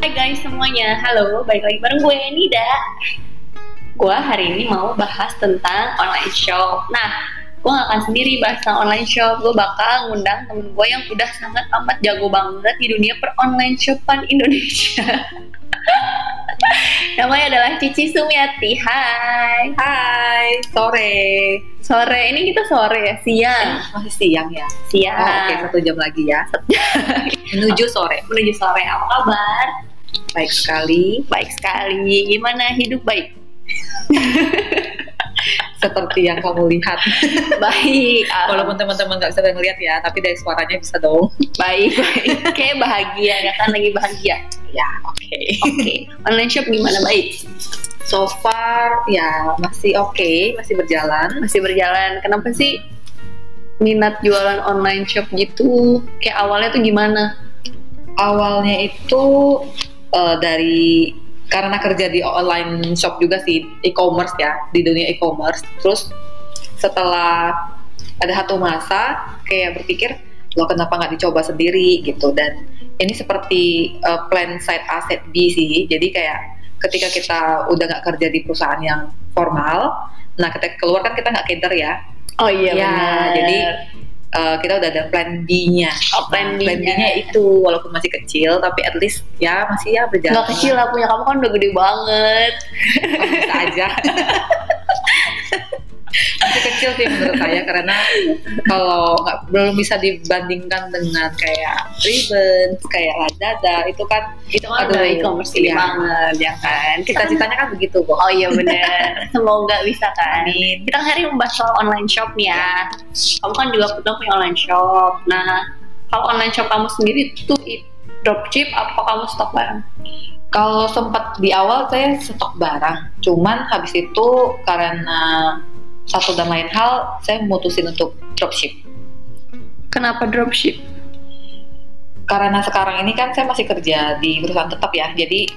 Hai guys semuanya, halo, balik lagi bareng gue Nida. Gue hari ini mau bahas tentang online shop. Nah, gue gak akan sendiri bahas tentang online shop. Gue bakal ngundang temen gue yang udah sangat amat jago banget di dunia per online shopan Indonesia. Namanya adalah Cici Sumiati, hai. Hai, sore. Sore, ini kita sore ya, siang. Masih siang ya? Siang. Oh, Oke, satu jam lagi ya. Menuju sore. Menuju sore, apa kabar? Baik sekali. Baik sekali, gimana hidup baik? Seperti yang kamu lihat. Baik, Walaupun teman-teman nggak bisa ngeliat ya, tapi dari suaranya bisa dong. baik, baik. Kayak bahagia, ya kan lagi bahagia. Ya, oke. Oke, online shop gimana baik? So far, ya masih oke, masih berjalan. Masih berjalan. Kenapa sih minat jualan online shop gitu? Kayak awalnya tuh gimana? Awalnya itu eh, dari karena kerja di online shop juga sih, e-commerce ya, di dunia e-commerce. Terus setelah ada satu masa kayak berpikir, lo kenapa nggak dicoba sendiri gitu dan ini seperti uh, plan side A set B sih. Jadi kayak ketika kita udah nggak kerja di perusahaan yang formal, nah ketika keluar kan kita nggak cater ya. Oh iya, Ya, benar. jadi uh, kita udah ada plan B-nya. Oh, plan Nah, plan B-nya. Itu walaupun masih kecil tapi at least ya masih ya berjalan. nggak kecil lah punya kamu kan udah gede banget. Oh, bisa aja. masih kecil sih menurut saya karena kalau nggak belum bisa dibandingkan dengan kayak Ribbon, kayak Lazada itu kan Itu kan Aduh, udah e-commerce iya. banget ya kan. Kita cita-citanya kan begitu kok. Oh iya bener, semoga bisa kan. Amin. Kita hari membahas soal online shop nih ya. Kamu kan juga punya online shop. Nah, kalau online shop kamu sendiri tuh dropship apa kamu stok barang? Kalau sempat di awal saya stok barang, cuman habis itu karena satu dan lain hal saya memutusin untuk dropship. Kenapa dropship? karena sekarang ini kan saya masih kerja di perusahaan tetap ya jadi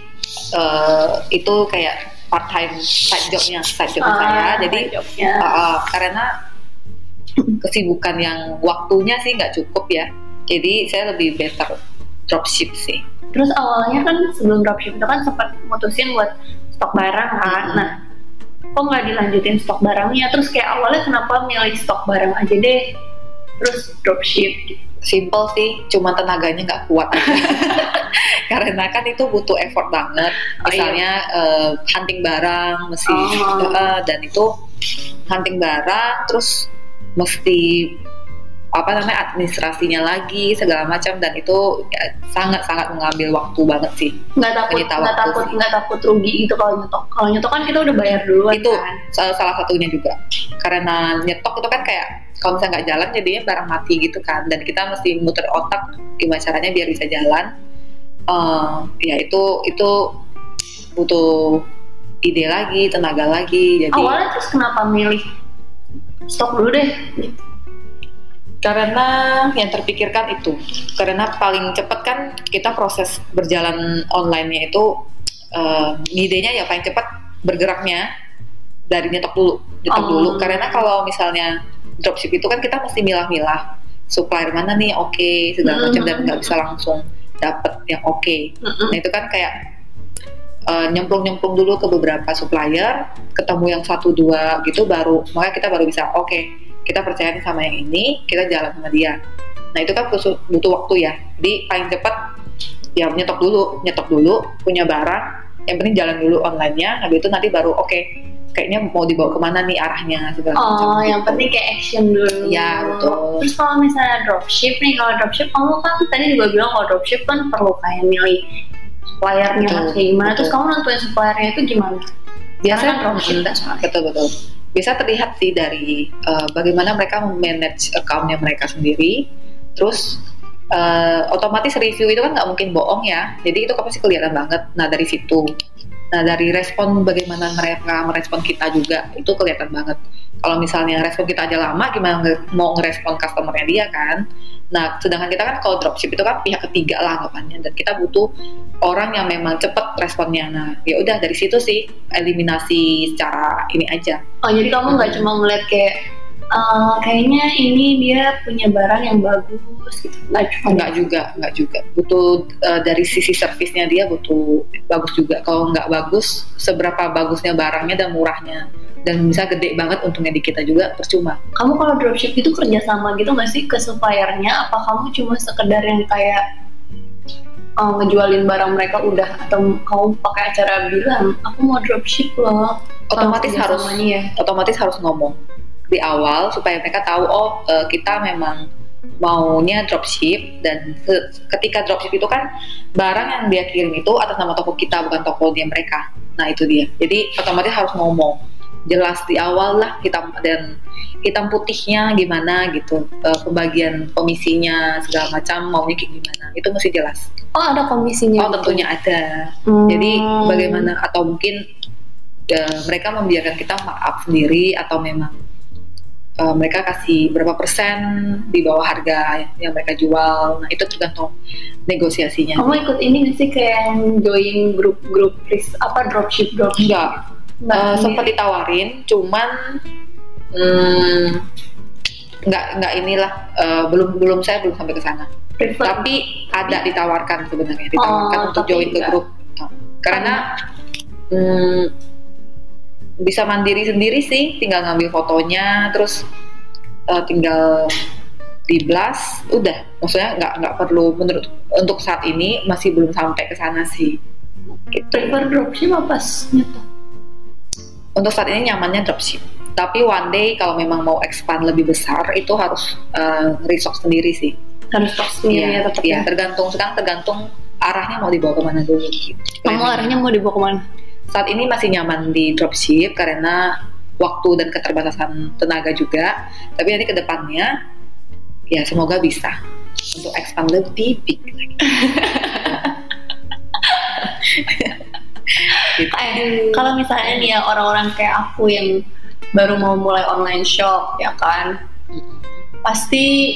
eh, itu kayak part time side jobnya side job saya jadi eh, eh, karena kesibukan yang waktunya sih nggak cukup ya jadi saya lebih better dropship sih Terus awalnya kan sebelum dropship itu kan sempat mutusin buat stok barang kan. Hmm. Nah, kok nggak dilanjutin stok barangnya? Terus kayak awalnya kenapa milih stok barang aja deh? Terus dropship gitu. simple sih cuma tenaganya nggak kuat karena kan itu butuh effort banget Oh, iya. misalnya eh, hunting barang mesti Oh. eh, dan itu hunting barang terus mesti apa namanya administrasinya lagi segala macam dan itu ya, sangat-sangat mengambil waktu banget sih. Nggak takut nggak takut nggak takut rugi gitu kalau nyetok. Kalau nyetok kan kita udah bayar duluan itu kan. salah, salah satunya juga. Karena nyetok itu kan kayak kalau misalnya nggak jalan jadinya barang mati gitu kan. Dan kita mesti muter otak gimana caranya biar bisa jalan. Eh, ya itu itu butuh ide lagi tenaga lagi jadi awalnya terus kenapa milih stok dulu deh? gitu. Karena yang terpikirkan itu karena paling cepat kan kita proses berjalan online-nya itu eh, idenya ya paling cepat bergeraknya dari nyetok dulu nyetok Oh. dulu karena kalau misalnya dropship itu kan kita mesti milah-milah supplier mana nih oke segala macam dan nggak bisa langsung dapet yang oke Mm-mm. nah itu kan kayak eh, nyemplung-nyemplung dulu ke beberapa supplier ketemu yang satu dua gitu baru makanya kita baru bisa oke kita percaya nih sama yang ini kita jalan sama dia nah itu kan butuh, butuh waktu ya jadi paling cepat ya nyetok dulu nyetok dulu punya barang yang penting jalan dulu online-nya habis itu nanti baru oke kayaknya mau dibawa ke mana nih arahnya segala macam Oh, yang gitu. penting kayak action dulu. Iya, betul. Terus kalau misalnya dropship nih, kalau dropship kamu kan tadi juga bilang kalau dropship kan perlu kayak milih suppliernya harus kayak gimana. Terus betul. kamu nentuin suppliernya itu gimana? biasa Karena kan dropship kan soalnya. betul betul bisa terlihat sih dari eh, bagaimana mereka manage accountnya mereka sendiri. Terus eh, otomatis review itu kan nggak mungkin bohong ya. Jadi itu pasti kelihatan banget. Nah dari situ nah dari respon bagaimana mereka merespon kita juga itu kelihatan banget. Kalau misalnya respon kita aja lama gimana nge- mau ngerespon customernya dia kan? Nah sedangkan kita kan kalau dropship itu kan pihak ketiga lah anggapannya dan kita butuh orang yang memang cepet responnya. Nah ya udah dari situ sih eliminasi secara ini aja. Oh jadi kamu nggak cuma ngeliat kayak eh, kayaknya ini dia punya barang yang bagus gitu. Nggak cuma Enggak juga, enggak juga. Butuh eh, dari sisi servisnya dia butuh bagus juga. Kalau nggak bagus, seberapa bagusnya barangnya dan murahnya. Dan bisa gede banget untungnya di kita juga percuma. kamu kalau dropship itu kerjasama gitu nggak sih ke suppliernya? Apa kamu cuma sekedar yang kayak eh, ngejualin barang mereka udah? Atau kamu pakai acara bilang aku mau dropship loh. Otomatis harus ya. otomatis harus ngomong di awal supaya mereka tahu oh eh, kita memang maunya dropship dan ketika dropship itu kan barang yang dia kirim itu atas nama toko kita bukan toko dia mereka. Nah itu dia. Jadi otomatis harus ngomong. Jelas di awal lah hitam dan hitam putihnya gimana gitu Eh, pembagian komisinya segala macam maunya kayak gimana. Itu mesti jelas. Oh ada komisinya oh gitu? tentunya ada. Hmm. jadi bagaimana atau mungkin eh, mereka membiarkan kita maaf sendiri atau memang eh, mereka kasih berapa persen di bawah harga yang mereka jual. Nah itu tergantung negosiasinya. kamu ikut ini nggak sih kayak yang join grup-grup apa dropship dropship Enggak, Nggak Eh, sendiri? sempat ditawarin, cuman hmm, nggak nggak inilah eh, belum belum saya belum sampai ke sana. Tapi ada ditawarkan sebenarnya, ditawarkan Oh, untuk join ke grup. Karena hmm, bisa mandiri sendiri sih, tinggal ngambil fotonya, terus eh, tinggal di blast, udah. Maksudnya nggak nggak perlu menurut untuk saat ini masih belum sampai ke sana sih. Gitu. prefer dropship apa nyetok Untuk saat ini nyamannya dropship. Tapi one day kalau memang mau expand lebih besar itu harus uh, restock sendiri sih. harus stok sendiri ya tetap Iya, ya tergantung sekarang tergantung arahnya mau dibawa ke mana dulu. Gitu. kamu arahnya mau dibawa ke mana saat ini masih nyaman di dropship karena waktu dan keterbatasan tenaga juga. Tapi nanti ke depannya ya semoga bisa untuk expand lebih big lagi. gitu. Eh, kalau misalnya nih ya orang-orang kayak aku yang baru mau mulai online shop ya kan pasti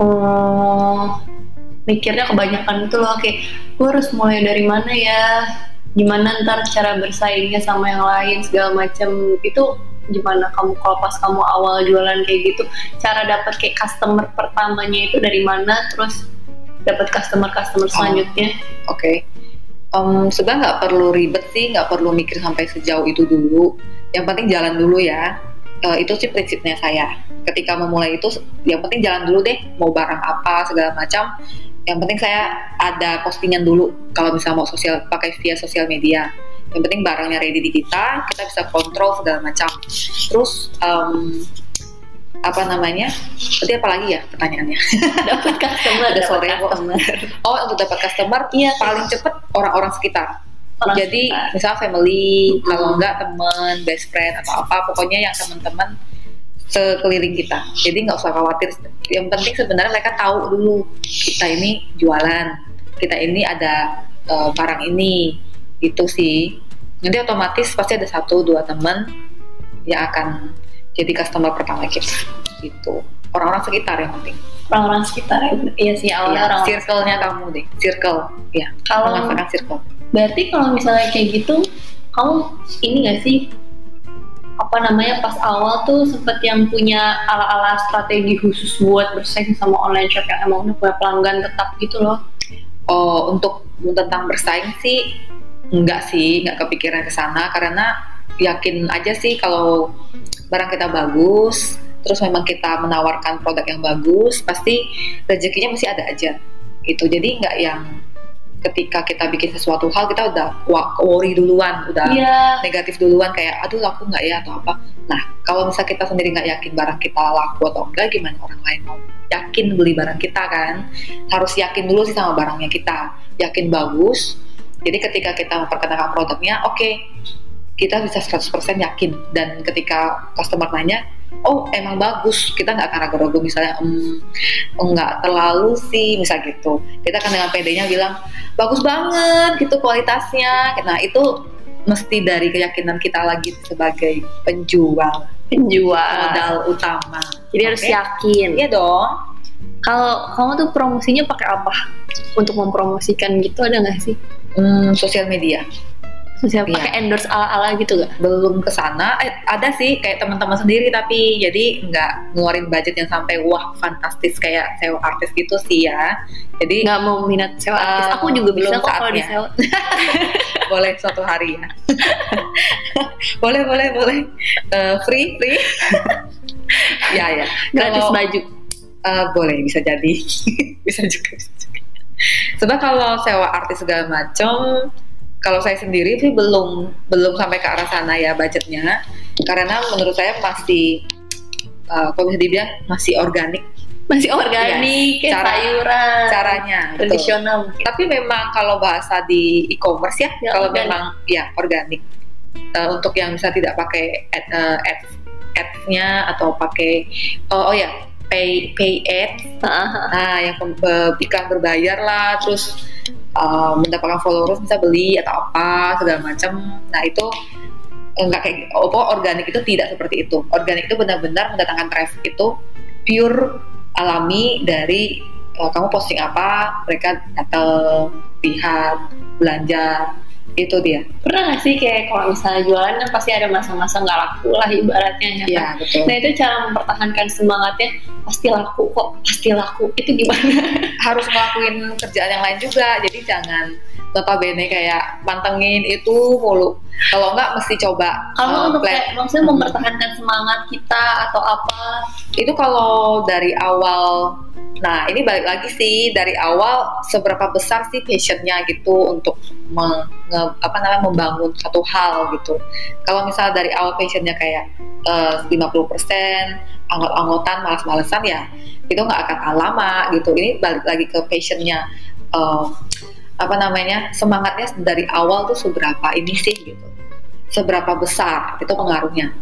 eh, mikirnya kebanyakan itu loh kayak gue harus mulai dari mana ya gimana ntar cara bersaingnya sama yang lain segala macam itu gimana kamu kalau pas kamu awal jualan kayak gitu cara dapat kayak customer pertamanya itu dari mana terus dapat customer customer selanjutnya Oke. Em, sebenarnya nggak perlu ribet sih, nggak perlu mikir sampai sejauh itu dulu. Yang penting jalan dulu ya. Eh, itu sih prinsipnya saya. Ketika memulai itu, yang penting jalan dulu deh. Mau barang apa segala macam. Yang penting saya ada postingan dulu. Kalau misalnya mau sosial pakai via sosial media. Yang penting barangnya ready di kita, kita bisa kontrol segala macam. Terus em, apa namanya? Tadi apa lagi ya pertanyaannya? dapat customer Ada sore, customer Oh, untuk dapat customer, Iya. paling cepet orang-orang sekitar. Orang Jadi sekitar. misalnya family, Hmm. kalau enggak teman, best friend atau apa, pokoknya yang teman-teman sekeliling kita. Jadi nggak usah khawatir. Yang penting sebenarnya mereka tahu dulu kita ini jualan, kita ini ada eh, barang ini, itu sih. Nanti otomatis pasti ada satu dua teman yang akan jadi customer pertama kita. Gitu. Orang-orang sekitar yang penting. orang-orang sekitar ya iya sih awalnya Iya, orang circle-nya kamu deh, circle. Ya, kalau circle. berarti kalau misalnya kayak gitu kamu ini gak sih apa namanya pas awal tuh sempet yang punya ala-ala strategi khusus buat bersaing sama online shop yang emang udah punya pelanggan tetap gitu loh Oh, untuk tentang bersaing sih enggak sih, enggak kepikiran ke sana karena yakin aja sih kalau barang kita bagus, terus memang kita menawarkan produk yang bagus, pasti rezekinya masih ada aja. Gitu. Jadi enggak yang ketika kita bikin sesuatu hal kita udah worry duluan, udah iya negatif duluan kayak aduh laku nggak ya atau apa. Nah kalau misal kita sendiri nggak yakin barang kita laku atau enggak, gimana orang lain mau yakin beli barang kita kan? Harus yakin dulu sih sama barangnya kita, yakin bagus. Jadi ketika kita memperkenalkan produknya, oke kita bisa 100% yakin dan ketika customer nanya oh emang bagus. Kita nggak akan ragu-ragu misalnya "Hmm, nggak terlalu sih misal gitu. Kita kan dengan PD-nya bilang bagus banget gitu kualitasnya. Nah itu mesti dari keyakinan kita lagi sebagai penjual. Penjual. Modal utama. Jadi harus Oke. yakin. Iya dong. Kalau kamu tuh promosinya pakai apa? Untuk mempromosikan gitu ada nggak sih? Hmm, sosial media Iya. pakai endorse ala-ala gitu gak? belum ke sana eh, ada sih kayak teman-teman sendiri tapi jadi nggak ngeluarin budget yang sampai wah fantastis kayak sewa artis gitu sih ya jadi Nggak mau minat sewa artis. Eh, Aku juga bisa belum kok kalau disewa. boleh suatu hari ya boleh boleh boleh Eh, free free ya ya Gratis Kalau- baju. Eh, boleh bisa jadi bisa juga bisa juga. sebab kalau sewa artis segala macam kalau saya sendiri sih belum belum sampai ke arah sana ya budgetnya karena menurut saya masih eh, kalau bisa dibilang masih organik Masih organik, Iya. Cara- sayuran. caranya. Tradisional mungkin. tapi memang kalau bahasa di e-commerce ya, Ya, kalau organik. memang ya organik Eh, untuk yang bisa tidak pakai ad, eh, ad ads-nya atau pakai oh, oh ya pay pay ads Ah, Nah, yang iklan berbayar lah, terus uh, mendapatkan followers bisa beli atau apa segala macam. Nah itu enggak kayak oh, pokoknya organik itu tidak seperti itu. Organik itu benar-benar mendatangkan traffic itu pure alami dari uh, kamu posting apa, mereka datang, lihat, belanja, itu dia. Pernah gak sih kayak kalau misalnya jualan kan pasti ada masa-masa nggak laku lah ibaratnya ya kan? Iya betul. Nah itu cara mempertahankan semangatnya pasti laku kok, pasti laku. Itu gimana? harus ngelakuin kerjaan yang lain juga jadi jangan notabene kayak mantengin itu mulu. Kalau enggak mesti coba Kalau uh, untuk plan- kayak, maksudnya mempertahankan semangat kita atau apa? itu kalau dari awal nah ini balik lagi sih dari awal seberapa besar sih passionnya gitu untuk meng- apa namanya membangun satu hal gitu. Kalau misalnya dari awal passionnya kayak eh, 50% anggot-anggotan malas-malesan ya itu nggak akan lama gitu. Ini balik lagi ke passionnya eh, apa namanya semangatnya dari awal tuh seberapa ini sih gitu seberapa besar itu pengaruhnya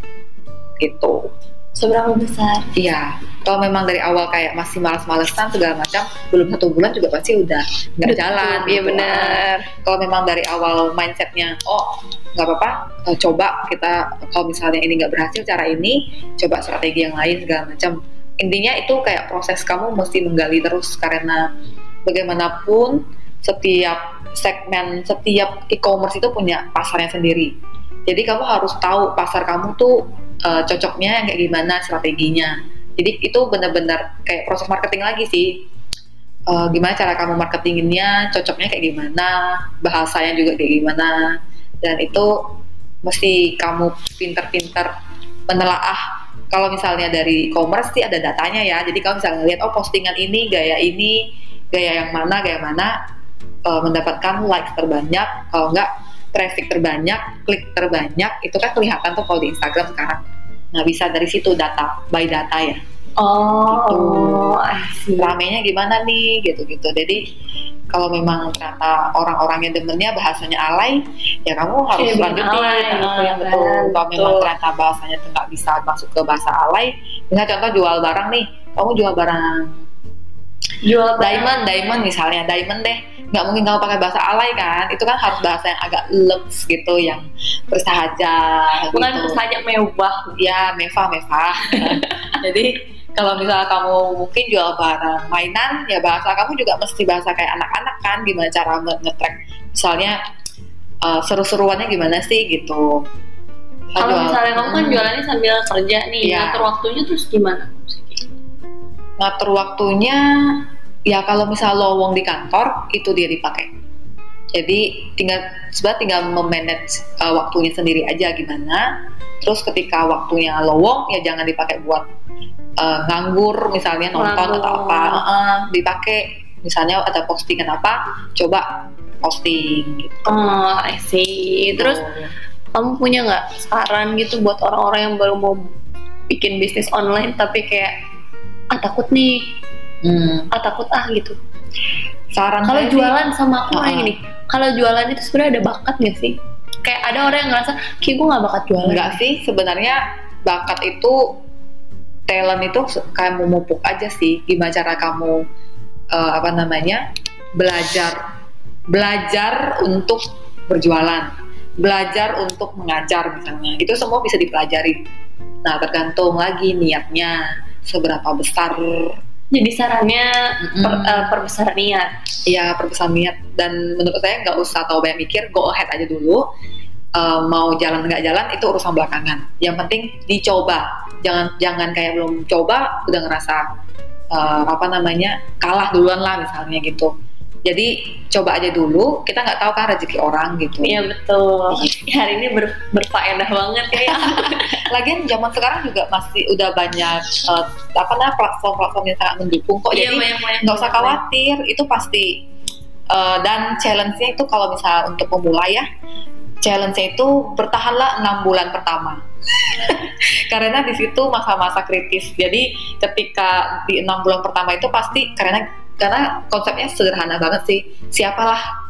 gitu Seberapa besar? Iya, kalau memang dari awal kayak masih malas-malesan segala macam, belum satu bulan juga pasti udah nggak jalan. Iya gitu. benar. Kalau memang dari awal mindsetnya, oh nggak apa-apa, eh, coba kita kalau misalnya ini nggak berhasil cara ini, coba strategi yang lain segala macam. Intinya itu kayak proses kamu mesti menggali terus karena bagaimanapun setiap segmen, setiap e-commerce itu punya pasarnya sendiri. Jadi kamu harus tahu pasar kamu tuh eh, cocoknya yang kayak gimana strateginya. Jadi itu benar-benar kayak proses marketing lagi sih. Eh, gimana cara kamu marketinginnya, cocoknya kayak gimana, bahasanya juga kayak gimana. Dan itu mesti kamu pinter-pinter menelaah. Kalau misalnya dari e-commerce sih ada datanya ya. Jadi kamu bisa ngeliat oh postingan ini, gaya ini, gaya yang mana, gaya mana eh, mendapatkan likes terbanyak. Kalau enggak traffic terbanyak, klik terbanyak, itu kan kelihatan tuh kalau di Instagram sekarang. Nah bisa dari situ data, by data ya. Oh, see. Ramenya gimana nih, gitu-gitu. Jadi kalau memang ternyata orang-orangnya demennya bahasanya alay, ya kamu harus Iya, bikin lanjutin. alay, gitu ya betul. kan, Kalau memang ternyata bahasanya tuh nggak bisa masuk ke bahasa alay, misalnya contoh jual barang nih, kamu jual barang Jual diamond, diamond misalnya, diamond deh, nggak mungkin kamu pakai bahasa alay kan? Itu kan harus bahasa yang agak lux gitu, yang bersahaja. Bukan gitu. saja mewah. ya meva meva jadi kalau misalnya kamu mungkin jual barang mainan ya bahasa kamu juga mesti bahasa kayak anak-anak kan gimana cara nge- nge-track misalnya uh, seru-seruannya gimana sih gitu Kalau misalnya kamu kan Hmm. jualannya sambil kerja nih, Iya. ngatur waktunya terus gimana? ngatur waktunya ya kalau misal lowong di kantor itu dia dipakai. Jadi tinggal sebenarnya tinggal memanage uh, waktunya sendiri aja gimana. Terus ketika waktunya lowong ya jangan dipakai buat uh, nganggur misalnya nonton Nganggur. atau apa. Uh, dipakai. Misalnya ada postingan apa coba posting gitu. Oh, I see. Terus kamu punya nggak saran gitu buat orang-orang yang baru mau bikin bisnis online tapi kayak ah takut nih, Hmm, ah takut ah gitu. saran Kalau sih- jualan sama aku kayak gini, kalau jualan itu sebenarnya ada bakat nggak sih? Kayak ada orang yang ngerasa, kayak gue nggak bakat jualan. Enggak sih, sebenarnya bakat itu talent itu kayak memupuk aja sih. Gimana cara kamu eh, apa namanya belajar belajar untuk berjualan, belajar untuk mengajar misalnya. Itu semua bisa dipelajari. Nah tergantung lagi niatnya seberapa besar. Jadi sarannya per, Mm-mm. eh, perbesar niat. ya perbesar niat dan menurut saya nggak usah tahu banyak mikir go ahead aja dulu uh, mau jalan nggak jalan itu urusan belakangan. Yang penting dicoba. Jangan jangan kayak belum coba udah ngerasa uh, apa namanya kalah duluan lah misalnya gitu. Jadi coba aja dulu, kita nggak tahu kan rezeki orang gitu. Iya betul. Ya, hari ini ber, berfaedah banget ya. Lagian zaman sekarang juga masih udah banyak uh, apa namanya platform-platform yang sangat mendukung kok. Iya, Jadi nggak usah khawatir, itu pasti uh, dan challenge-nya itu kalau misalnya untuk pemula ya, challenge-nya itu bertahanlah enam bulan pertama. karena di situ masa-masa kritis. Jadi ketika di enam bulan pertama itu pasti karena karena konsepnya sederhana banget sih. Siapalah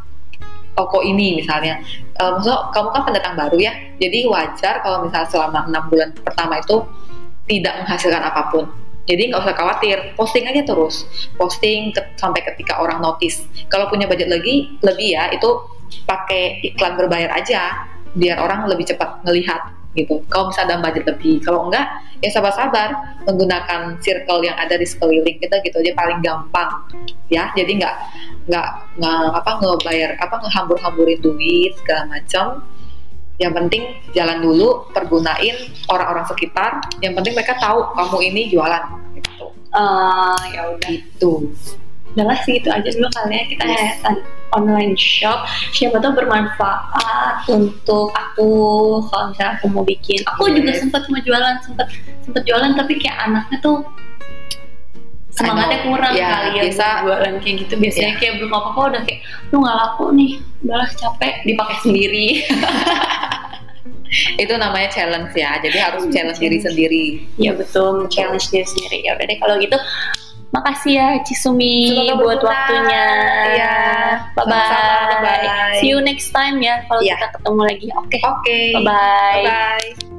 toko ini misalnya. Uh, maksudnya kamu kan pendatang baru ya. Jadi wajar kalau misalnya selama enam bulan pertama itu tidak menghasilkan apa pun. Jadi nggak usah khawatir. Posting aja terus. Posting ke, sampai ketika orang notice. Kalau punya budget lagi lebih ya itu pakai iklan berbayar aja. Biar orang lebih cepat melihat gitu. Kalau misalnya ada budget lebih, kalau enggak ya sabar-sabar menggunakan circle yang ada di sekeliling kita gitu aja paling gampang ya. Jadi enggak nggak apa ngebayar apa ngehambur-hamburin duit segala macam. Yang penting jalan dulu, pergunain orang-orang sekitar. Yang penting mereka tahu kamu ini jualan gitu. Uh, ya udah. Itu udahlah sih itu aja dulu kali ya. Kita yes. online shop. Siapa tahu bermanfaat untuk aku kalau misalnya aku mau bikin. Aku juga sempat mau jualan sempat sempat jualan tapi kayak anaknya tuh semangatnya kurang yeah, kali ya biasa jualan kayak gitu. Biasanya yeah. kayak belum apa apa udah kayak lu nggak laku nih udahlah capek. Dipakai sendiri. Itu namanya challenge ya jadi harus challenge diri sendiri. Ya betul challenge diri sendiri. Ya udah deh kalau gitu Makasih ya Cisumi Semoga buat berguna. waktunya. Ya. Bye bye. See you next time ya kalau ya. kita ketemu lagi. Oke. Okay. Oke. Okay. Bye bye. Bye bye.